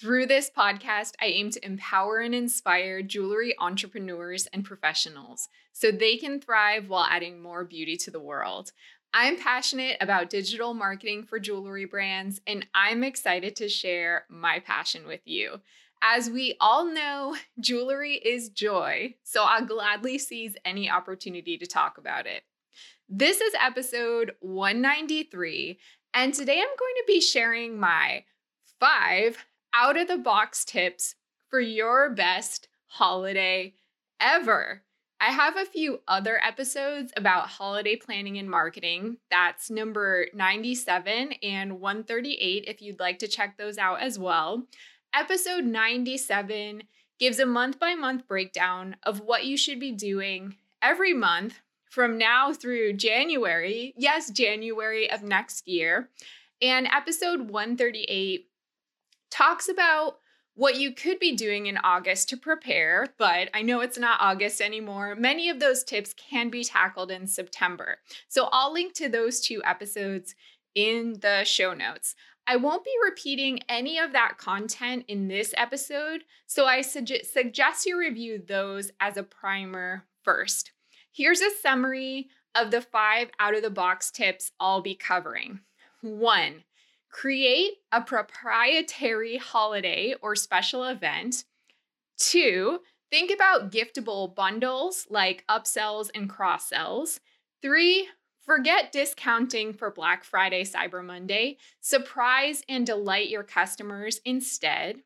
Through this podcast, I aim to empower and inspire jewelry entrepreneurs and professionals so they can thrive while adding more beauty to the world. I'm passionate about digital marketing for jewelry brands, and I'm excited to share my passion with you. As we all know, jewelry is joy, so I'll gladly seize any opportunity to talk about it. This is episode 193, and today I'm going to be sharing my five out of the box tips for your best holiday ever. I have a few other episodes about holiday planning and marketing. That's number 97 and 138 if you'd like to check those out as well. Episode 97 gives a month by month breakdown of what you should be doing every month from now through January. Yes, January of next year. And episode 138 talks about what you could be doing in August to prepare, but I know it's not August anymore. Many of those tips can be tackled in September. So I'll link to those two episodes in the show notes. I won't be repeating any of that content in this episode, so I suge- suggest you review those as a primer first. Here's a summary of the five out of the box tips I'll be covering. One, create a proprietary holiday or special event. Two, think about giftable bundles like upsells and cross sells. Three, forget discounting for Black Friday, Cyber Monday. Surprise and delight your customers instead.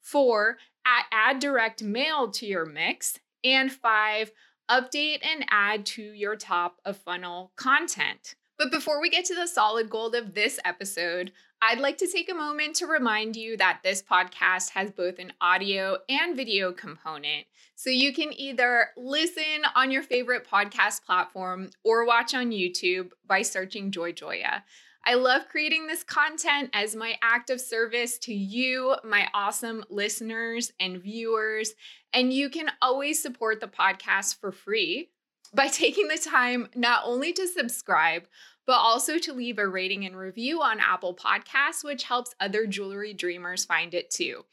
Four, add direct mail to your mix. And five, update and add to your top of funnel content. But before we get to the solid gold of this episode, I'd like to take a moment to remind you that this podcast has both an audio and video component. So you can either listen on your favorite podcast platform or watch on YouTube by searching Joy Joya. I love creating this content as my act of service to you, my awesome listeners and viewers. And you can always support the podcast for free by taking the time not only to subscribe, but also to leave a rating and review on Apple Podcasts, which helps other jewelry dreamers find it too.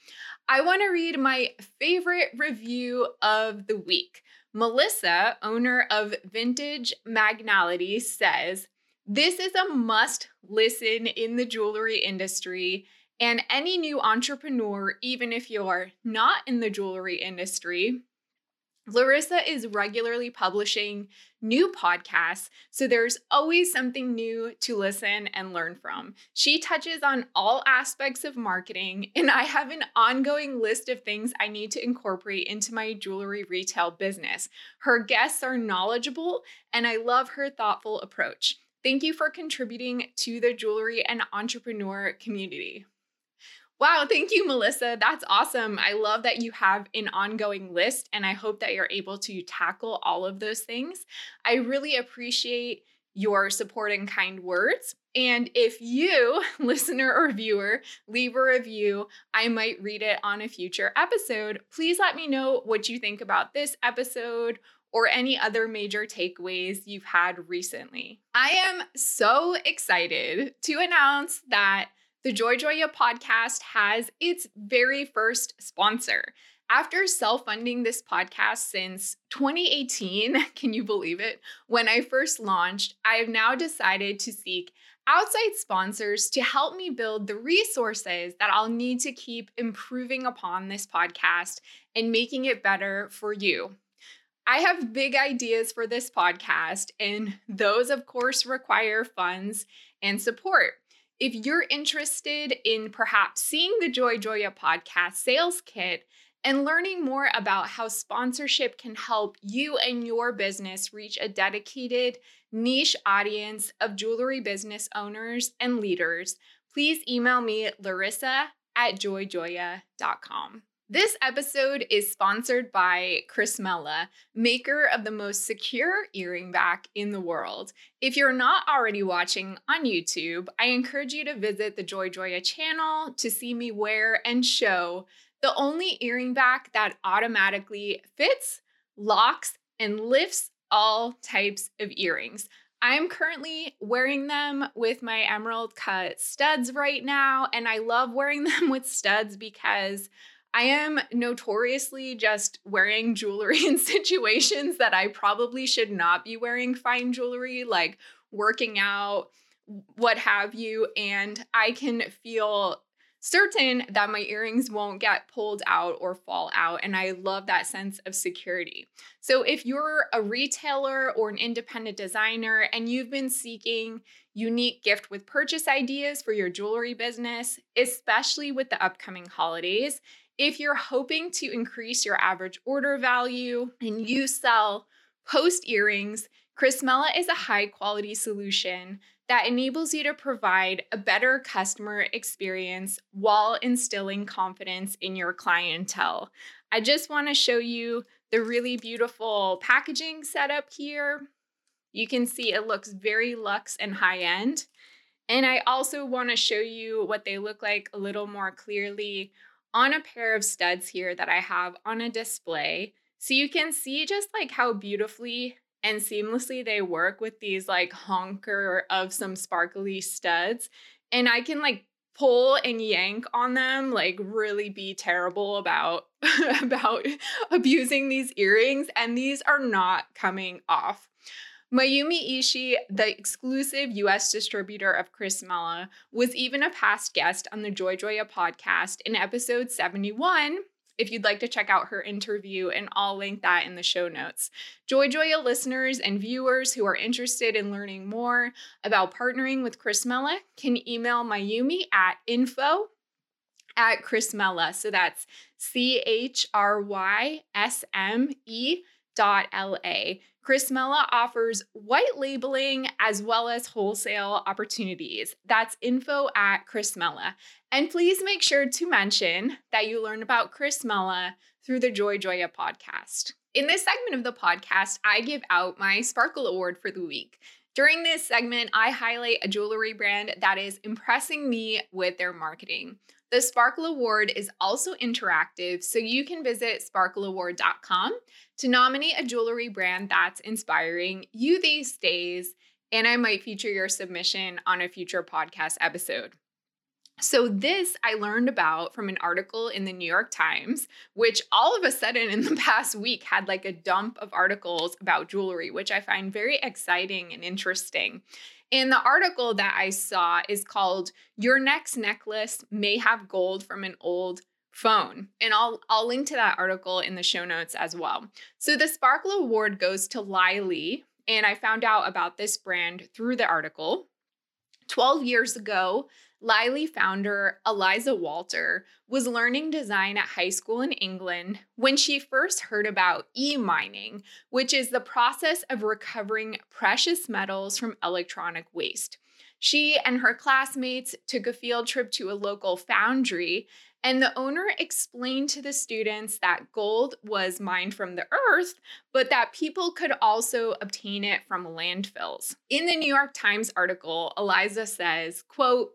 I want to read my favorite review of the week. Melissa, owner of Vintage Magnality, says, This is a must listen in the jewelry industry. And any new entrepreneur, even if you're not in the jewelry industry, Larysa is regularly publishing new podcasts, so there's always something new to listen and learn from. She touches on all aspects of marketing, and I have an ongoing list of things I need to incorporate into my jewelry retail business. Her guests are knowledgeable, and I love her thoughtful approach. Thank you for contributing to the jewelry and entrepreneur community. Wow, thank you, Melissa. That's awesome. I love that you have an ongoing list, and I hope that you're able to tackle all of those things. I really appreciate your support and kind words. And if you, listener or viewer, leave a review, I might read it on a future episode. Please let me know what you think about this episode or any other major takeaways you've had recently. I am so excited to announce that the Joy Joya podcast has its very first sponsor. After self funding this podcast since 2018, can you believe it? When I first launched, I have now decided to seek outside sponsors to help me build the resources that I'll need to keep improving upon this podcast and making it better for you. I have big ideas for this podcast, and those, of course, require funds and support. If you're interested in perhaps seeing the Joy Joya podcast sales kit and learning more about how sponsorship can help you and your business reach a dedicated niche audience of jewelry business owners and leaders, please email me larysa at joyjoya.com. This episode is sponsored by Chris Chrysmela, maker of the most secure earring back in the world. If you're not already watching on YouTube, I encourage you to visit the Joy Joya channel to see me wear and show the only earring back that automatically fits, locks, and lifts all types of earrings. I'm currently wearing them with my emerald cut studs right now, and I love wearing them with studs because I am notoriously just wearing jewelry in situations that I probably should not be wearing fine jewelry, like working out, what have you. And I can feel certain that my earrings won't get pulled out or fall out. And I love that sense of security. So, if you're a retailer or an independent designer and you've been seeking unique gift with purchase ideas for your jewelry business, especially with the upcoming holidays, if you're hoping to increase your average order value and you sell post earrings, Chrysmela is a high quality solution that enables you to provide a better customer experience while instilling confidence in your clientele. I just want to show you the really beautiful packaging setup here. You can see it looks very luxe and high end. And I also want to show you what they look like a little more clearly on a pair of studs here that I have on a display. So you can see just like how beautifully and seamlessly they work with these like honker of some sparkly studs. And I can like pull and yank on them like really be terrible about about abusing these earrings and these are not coming off Mayumi Ishii, the exclusive US distributor of Chrysmela, was even a past guest on the Joy Joya podcast in episode 71. If you'd like to check out her interview, and I'll link that in the show notes. Joy Joya listeners and viewers who are interested in learning more about partnering with Chrysmela can email Mayumi at info at Chrysmela. So that's C H R Y S M E dot L A. Chrysmela offers white labeling as well as wholesale opportunities. That's info at Chrysmela. And please make sure to mention that you learned about Chrysmela through the Joy Joya podcast. In this segment of the podcast, I give out my Sparkle Award for the week. During this segment, I highlight a jewelry brand that is impressing me with their marketing. The Sparkle Award is also interactive, so you can visit sparkleaward.com to nominate a jewelry brand that's inspiring you these days, and I might feature your submission on a future podcast episode. So, this I learned about from an article in the New York Times, which all of a sudden in the past week had like a dump of articles about jewelry, which I find very exciting and interesting. And the article that I saw is called Your Next Necklace May Have Gold from an Old phone. And I'll I'll link to that article in the show notes as well. So the Sparkle Award goes to Lylie, and I found out about this brand through the article. 12 years ago, Lylie founder Eliza Walter was learning design at high school in England when she first heard about e mining, which is the process of recovering precious metals from electronic waste. She and her classmates took a field trip to a local foundry and the owner explained to the students that gold was mined from the earth, but that people could also obtain it from landfills. In the New York Times article, Eliza says, quote,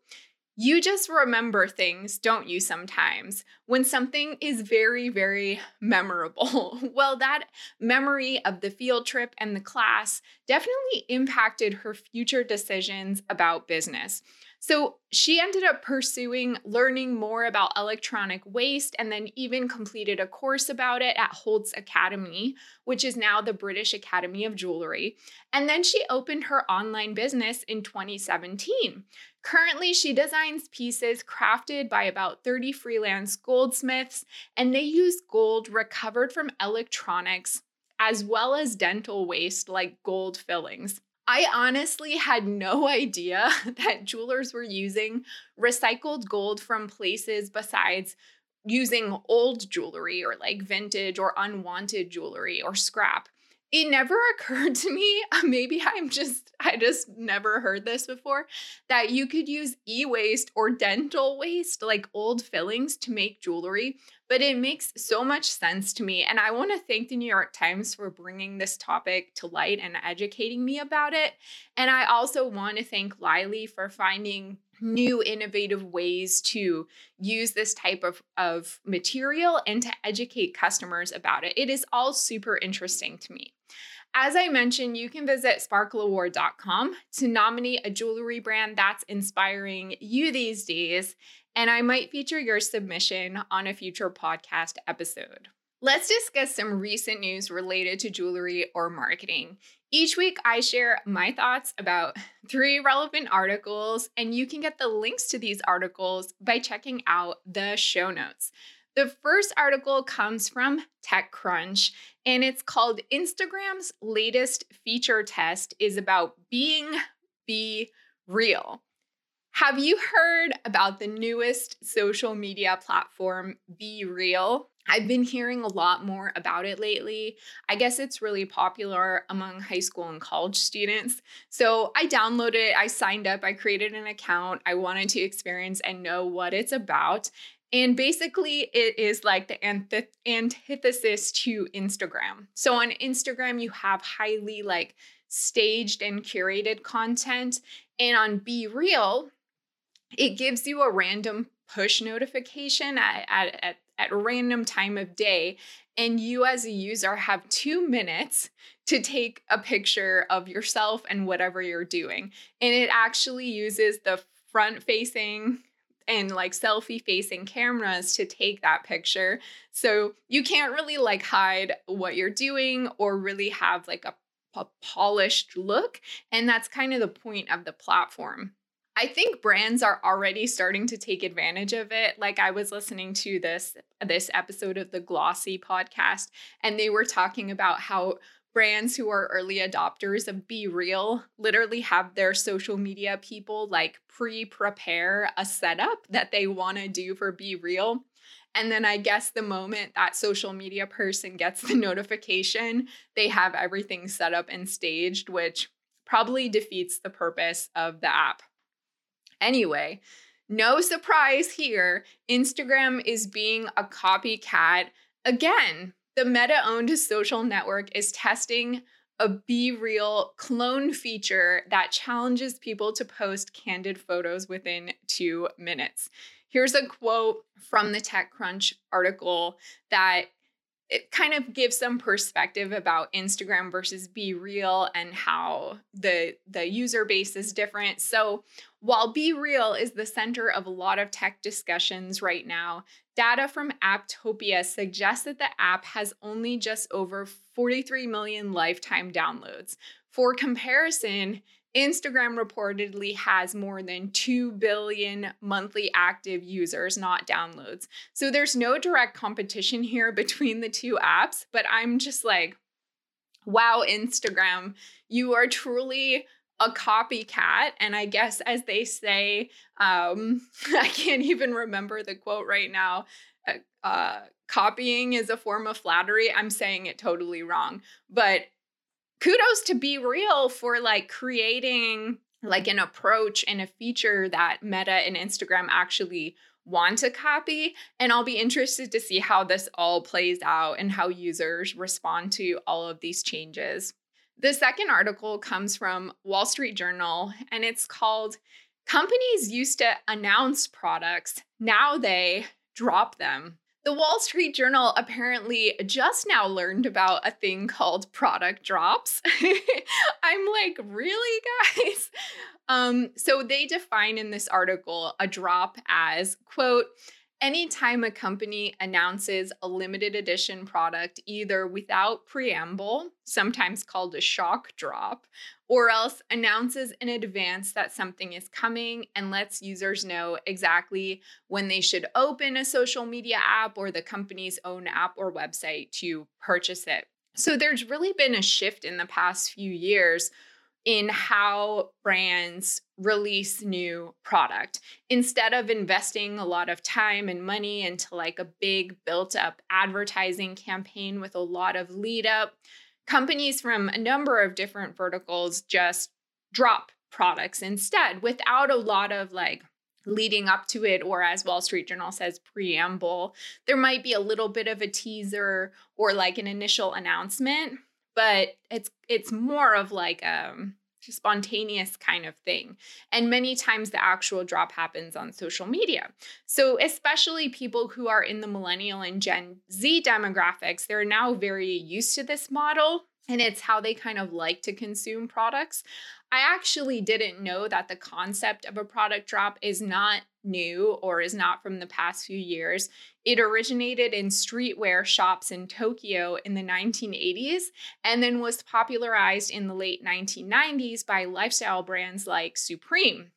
you just remember things, don't you, sometimes, when something is very, very memorable. well, that memory of the field trip and the class definitely impacted her future decisions about business. So she ended up pursuing learning more about electronic waste and then even completed a course about it at Holts Academy, which is now the British Academy of Jewelry. And then she opened her online business in 2017. Currently, she designs pieces crafted by about 30 freelance goldsmiths, and they use gold recovered from electronics as well as dental waste like gold fillings. I honestly had no idea that jewelers were using recycled gold from places besides using old jewelry or like vintage or unwanted jewelry or scrap. It never occurred to me, maybe I'm just, I just never heard this before, that you could use e waste or dental waste, like old fillings, to make jewelry. but it makes so much sense to me. And I want to thank the New York Times for bringing this topic to light and educating me about it. And I also want to thank Lylie for finding new innovative ways to use this type of, of material and to educate customers about it. It is all super interesting to me. As I mentioned, you can visit sparkleaward.com to nominate a jewelry brand that's inspiring you these days, and I might feature your submission on a future podcast episode. Let's discuss some recent news related to jewelry or marketing. Each week, I share my thoughts about three relevant articles, and you can get the links to these articles by checking out the show notes. The first article comes from TechCrunch and it's called Instagram's latest feature test is about being be real. Have you heard about the newest social media platform, BeReal? I've been hearing a lot more about it lately. I guess it's really popular among high school and college students. So I downloaded it, I signed up, I created an account. I wanted to experience and know what it's about. And basically, it is like the antith- antithesis to Instagram. So on Instagram, you have highly like staged and curated content. And on BeReal, it gives you a random push notification at, at, at, at random time of day. And you, as a user, have two minutes to take a picture of yourself and whatever you're doing. And it actually uses the front facing and like selfie facing cameras to take that picture. So you can't really like hide what you're doing or really have like a, a polished look. And that's kind of the point of the platform. I think brands are already starting to take advantage of it. Like I was listening to this this episode of the Glossy podcast and they were talking about how brands who are early adopters of BeReal literally have their social media people like pre prepare a setup that they want to do for BeReal. And then I guess the moment that social media person gets the notification, they have everything set up and staged, which probably defeats the purpose of the app. Anyway, no surprise here, Instagram is being a copycat again the Meta owned social network is testing a BeReal clone feature that challenges people to post candid photos within two minutes. Here's a quote from the TechCrunch article that it kind of gives some perspective about Instagram versus BeReal and how the the user base is different. So, while BeReal is the center of a lot of tech discussions right now, data from Apptopia suggests that the app has only just over 43 million lifetime downloads. For comparison, Instagram reportedly has more than 2 billion monthly active users, not downloads. So there's no direct competition here between the two apps, but I'm just like, wow, Instagram, you are truly a copycat. And I guess, as they say, um, I can't even remember the quote right now. Uh, uh, copying is a form of flattery. I'm saying it totally wrong, but kudos to BeReal for like creating like an approach and a feature that Meta and Instagram actually want to copy. And I'll be interested to see how this all plays out and how users respond to all of these changes. The second article comes from Wall Street Journal and it's called Companies Used to Announce Products, Now They Drop Them. The Wall Street Journal apparently just now learned about a thing called product drops. I'm like, really, guys? Um, so they define in this article a drop as, quote, Anytime a company announces a limited edition product, either without preamble, sometimes called a shock drop, or else announces in advance that something is coming and lets users know exactly when they should open a social media app or the company's own app or website to purchase it. So there's really been a shift in the past few years in how brands release new product instead of investing a lot of time and money into like a big built up advertising campaign with a lot of lead up companies from a number of different verticals just drop products instead without a lot of like leading up to it, or as Wall Street Journal says, preamble. There might be a little bit of a teaser or like an initial announcement, but it's it's more of like um spontaneous kind of thing. And many times the actual drop happens on social media. So, especially people who are in the millennial and Gen Z demographics, they're now very used to this model and it's how they kind of like to consume products. I actually didn't know that the concept of a product drop is not new or is not from the past few years. It originated in streetwear shops in Tokyo in the 1980s and then was popularized in the late 1990s by lifestyle brands like Supreme.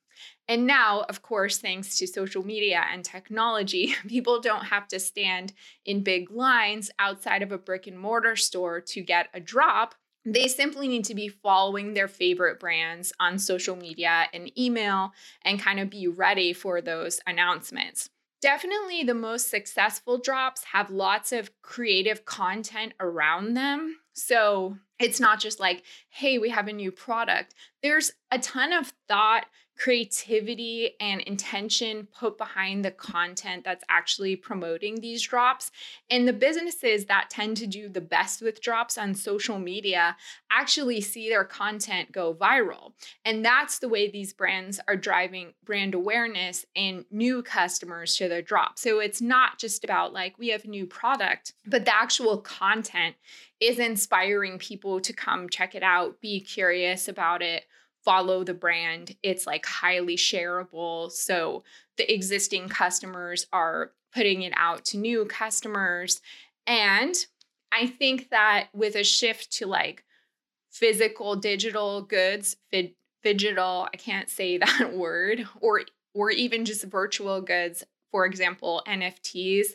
And now, of course, thanks to social media and technology, people don't have to stand in big lines outside of a brick and mortar store to get a drop. They simply need to be following their favorite brands on social media and email and kind of be ready for those announcements. Definitely the most successful drops have lots of creative content around them. So it's not just like, hey, we have a new product. There's a ton of thought, creativity and intention put behind the content that's actually promoting these drops. And the businesses that tend to do the best with drops on social media actually see their content go viral. And that's the way these brands are driving brand awareness and new customers to their drop. So it's not just about like we have a new product, but the actual content is inspiring people to come check it out, be curious about it follow the brand. It's like highly shareable. So the existing customers are putting it out to new customers. And I think that with a shift to like physical digital goods, fid, digital, I can't say that word, or or even just virtual goods, for example, NFTs,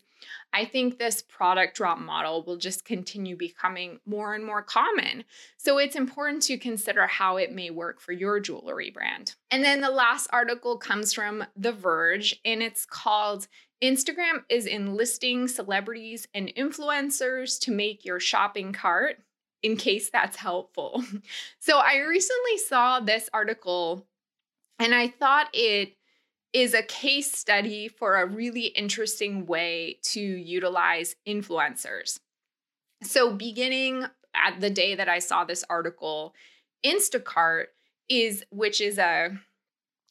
I think this product drop model will just continue becoming more and more common. So it's important to consider how it may work for your jewelry brand. And then the last article comes from The Verge, and it's called Instagram is enlisting celebrities and influencers to make your shopping cart, in case that's helpful. So I recently saw this article and I thought it is a case study for a really interesting way to utilize influencers. So, beginning at the day that I saw this article, Instacart is, which is a,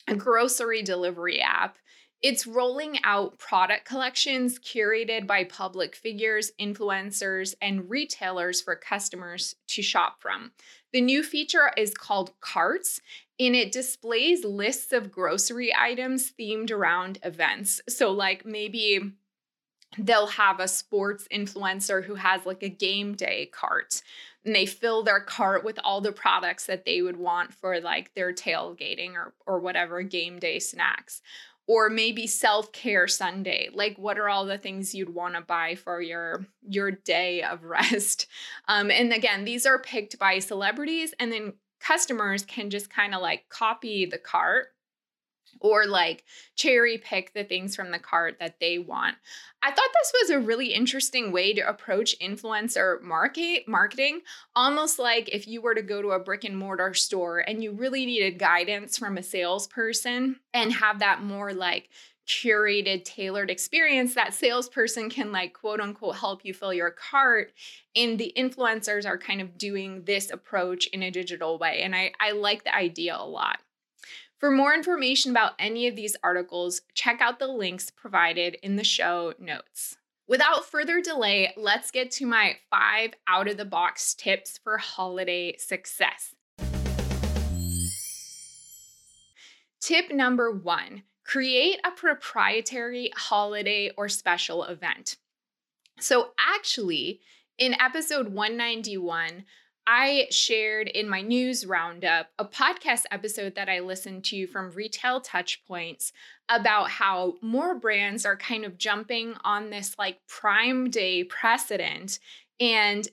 a grocery delivery app, it's rolling out product collections curated by public figures, influencers, and retailers for customers to shop from. The new feature is called Carts, and it displays lists of grocery items themed around events. So, like maybe they'll have a sports influencer who has like a game day cart and they fill their cart with all the products that they would want for like their tailgating or or whatever game day snacks or maybe self-care sunday like what are all the things you'd want to buy for your your day of rest um, and again these are picked by celebrities and then customers can just kind of like copy the cart or like cherry pick the things from the cart that they want. I thought this was a really interesting way to approach influencer market marketing, almost like if you were to go to a brick and mortar store and you really needed guidance from a salesperson and have that more like curated, tailored experience, that salesperson can like quote unquote help you fill your cart. And the influencers are kind of doing this approach in a digital way. And I, I like the idea a lot. For more information about any of these articles, check out the links provided in the show notes. Without further delay, let's get to my five out of the box tips for holiday success. Tip number one create a proprietary holiday or special event. So, actually, in episode 191, I shared in my news roundup a podcast episode that I listened to from Retail Touchpoints about how more brands are kind of jumping on this like Prime Day precedent and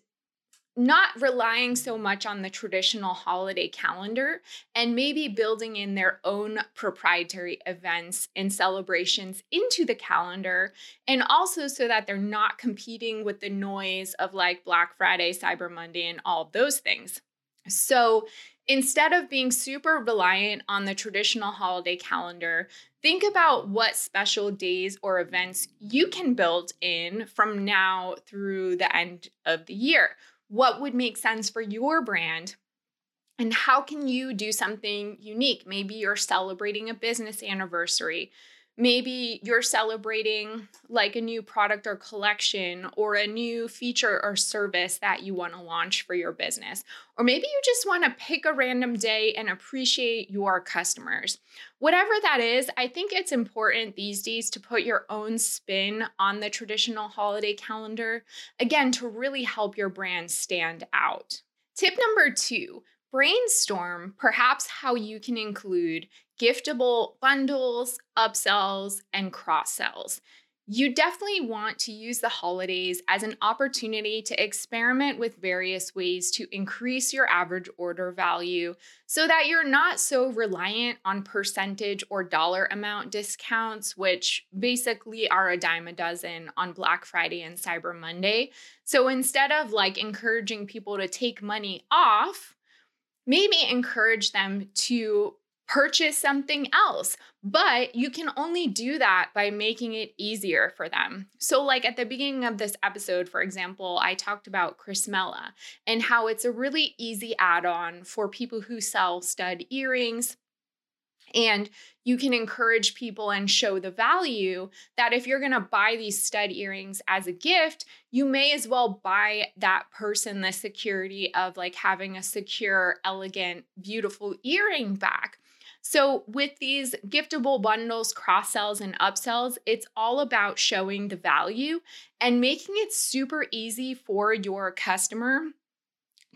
not relying so much on the traditional holiday calendar and maybe building in their own proprietary events and celebrations into the calendar. And also so that they're not competing with the noise of like Black Friday, Cyber Monday, and all those things. So instead of being super reliant on the traditional holiday calendar, think about what special days or events you can build in from now through the end of the year. What would make sense for your brand? And how can you do something unique? Maybe you're celebrating a business anniversary. Maybe you're celebrating like a new product or collection or a new feature or service that you want to launch for your business. Or maybe you just want to pick a random day and appreciate your customers. Whatever that is, I think it's important these days to put your own spin on the traditional holiday calendar, again, to really help your brand stand out. Tip number two brainstorm perhaps how you can include giftable bundles, upsells, and cross sells. You definitely want to use the holidays as an opportunity to experiment with various ways to increase your average order value so that you're not so reliant on percentage or dollar amount discounts, which basically are a dime a dozen on Black Friday and Cyber Monday. So instead of like encouraging people to take money off, maybe encourage them to purchase something else. But you can only do that by making it easier for them. So, like at the beginning of this episode, for example, I talked about Chrysmela and how it's a really easy add on for people who sell stud earrings. And you can encourage people and show the value that if you're going to buy these stud earrings as a gift, you may as well buy that person the security of like having a secure, elegant, beautiful earring back. So, with these giftable bundles, cross sells, and upsells, it's all about showing the value and making it super easy for your customer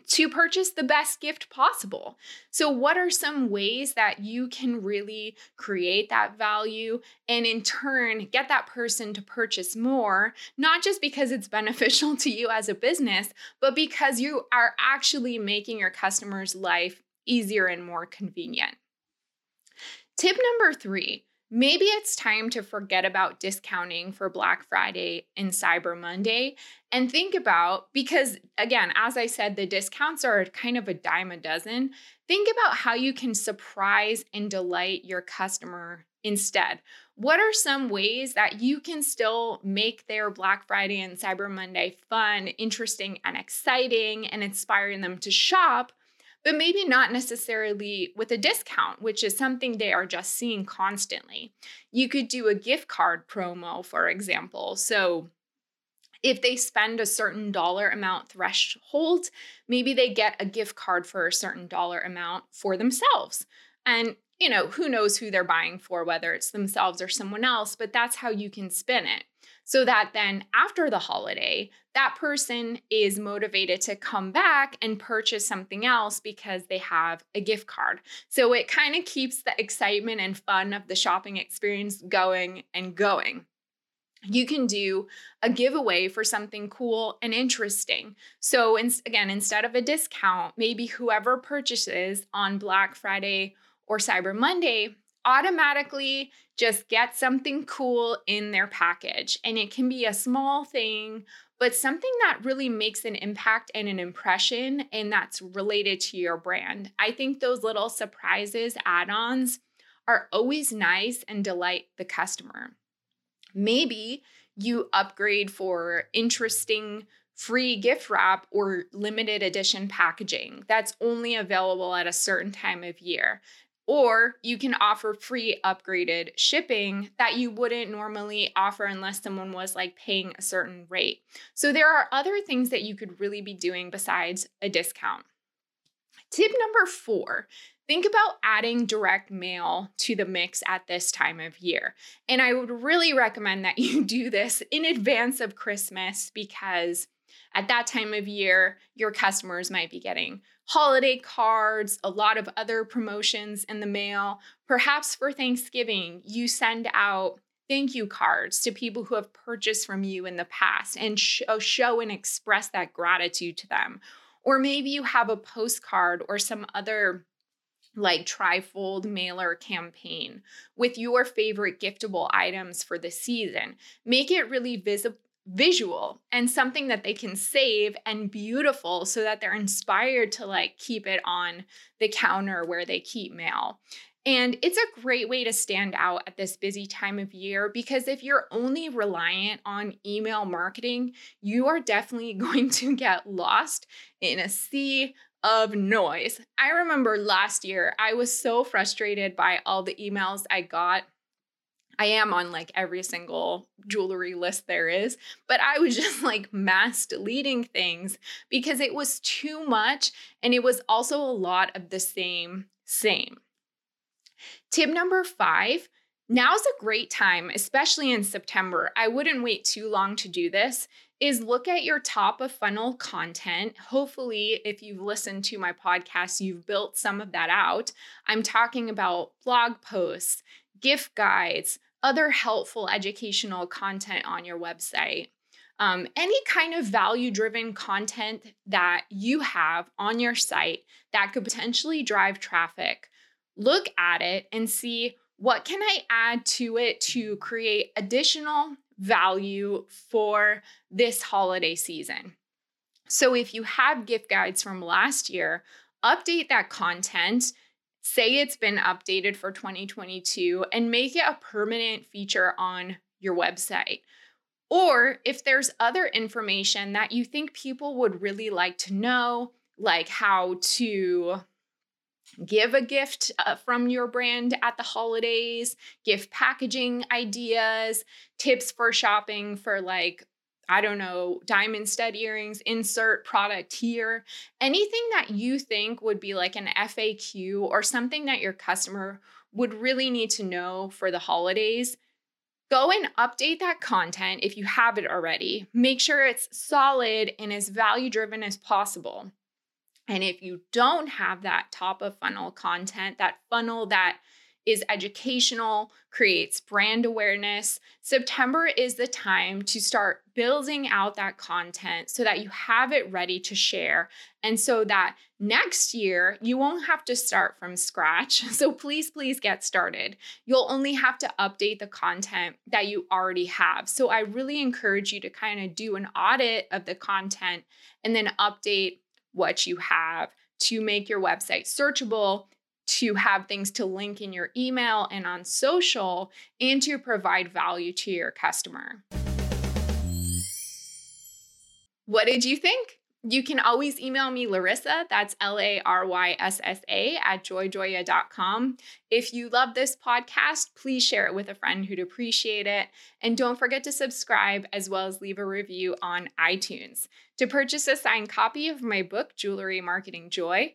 to purchase the best gift possible. So, what are some ways that you can really create that value and in turn get that person to purchase more, not just because it's beneficial to you as a business, but because you are actually making your customer's life easier and more convenient? Tip number three maybe it's time to forget about discounting for Black Friday and Cyber Monday and think about, because again, as I said, the discounts are kind of a dime a dozen. Think about how you can surprise and delight your customer instead. What are some ways that you can still make their Black Friday and Cyber Monday fun, interesting, and exciting and inspiring them to shop? But maybe not necessarily with a discount, which is something they are just seeing constantly. You could do a gift card promo, for example. So if they spend a certain dollar amount threshold, maybe they get a gift card for a certain dollar amount for themselves. And you know, who knows who they're buying for, whether it's themselves or someone else, but that's how you can spin it so that then after the holiday, that person is motivated to come back and purchase something else because they have a gift card. So it kind of keeps the excitement and fun of the shopping experience going and going. You can do a giveaway for something cool and interesting. So, in, again, instead of a discount, maybe whoever purchases on Black Friday or Cyber Monday automatically just get something cool in their package. And it can be a small thing, but something that really makes an impact and an impression and that's related to your brand. I think those little surprises, add ons are always nice and delight the customer. Maybe you upgrade for interesting free gift wrap or limited edition packaging that's only available at a certain time of year. Or you can offer free upgraded shipping that you wouldn't normally offer unless someone was like paying a certain rate. So there are other things that you could really be doing besides a discount. Tip number four think about adding direct mail to the mix at this time of year. And I would really recommend that you do this in advance of Christmas because at that time of year, your customers might be getting holiday cards, a lot of other promotions in the mail. Perhaps for Thanksgiving, you send out thank you cards to people who have purchased from you in the past and show, oh, show and express that gratitude to them. Or maybe you have a postcard or some other like trifold mailer campaign with your favorite giftable items for the season. Make it really visible visual and something that they can save and beautiful so that they're inspired to like keep it on the counter where they keep mail. And it's a great way to stand out at this busy time of year because if you're only reliant on email marketing, you are definitely going to get lost in a sea of noise. I remember last year, I was so frustrated by all the emails I got. I am on like every single jewelry list there is, but I was just like mass deleting things because it was too much and it was also a lot of the same, same. Tip number five now's a great time, especially in September. I wouldn't wait too long to do this. Is look at your top of funnel content. Hopefully, if you've listened to my podcast, you've built some of that out. I'm talking about blog posts, gift guides, other helpful educational content on your website. Um, any kind of value driven content that you have on your site that could potentially drive traffic look at it and see what can I add to it to create additional value for this holiday season. So if you have gift guides from last year, update that content. Say it's been updated for 2022 and make it a permanent feature on your website. Or if there's other information that you think people would really like to know, like how to give a gift uh, from your brand at the holidays, gift packaging ideas, tips for shopping for like I don't know, diamond stud earrings, insert product here, anything that you think would be like an FAQ or something that your customer would really need to know for the holidays. Go and update that content if you have it already. Make sure it's solid and as value driven as possible. And if you don't have that top of funnel content, that funnel that is educational, creates brand awareness. September is the time to start building out that content so that you have it ready to share. And so that next year you won't have to start from scratch. So please, please get started. You'll only have to update the content that you already have. So I really encourage you to kind of do an audit of the content and then update what you have to make your website searchable, to have things to link in your email and on social, and to provide value to your customer. What did you think? You can always email me, Larysa. That's L A R Y S S A at joyjoya.com. If you love this podcast, please share it with a friend who'd appreciate it. And don't forget to subscribe as well as leave a review on iTunes. To purchase a signed copy of my book, Jewelry Marketing Joy,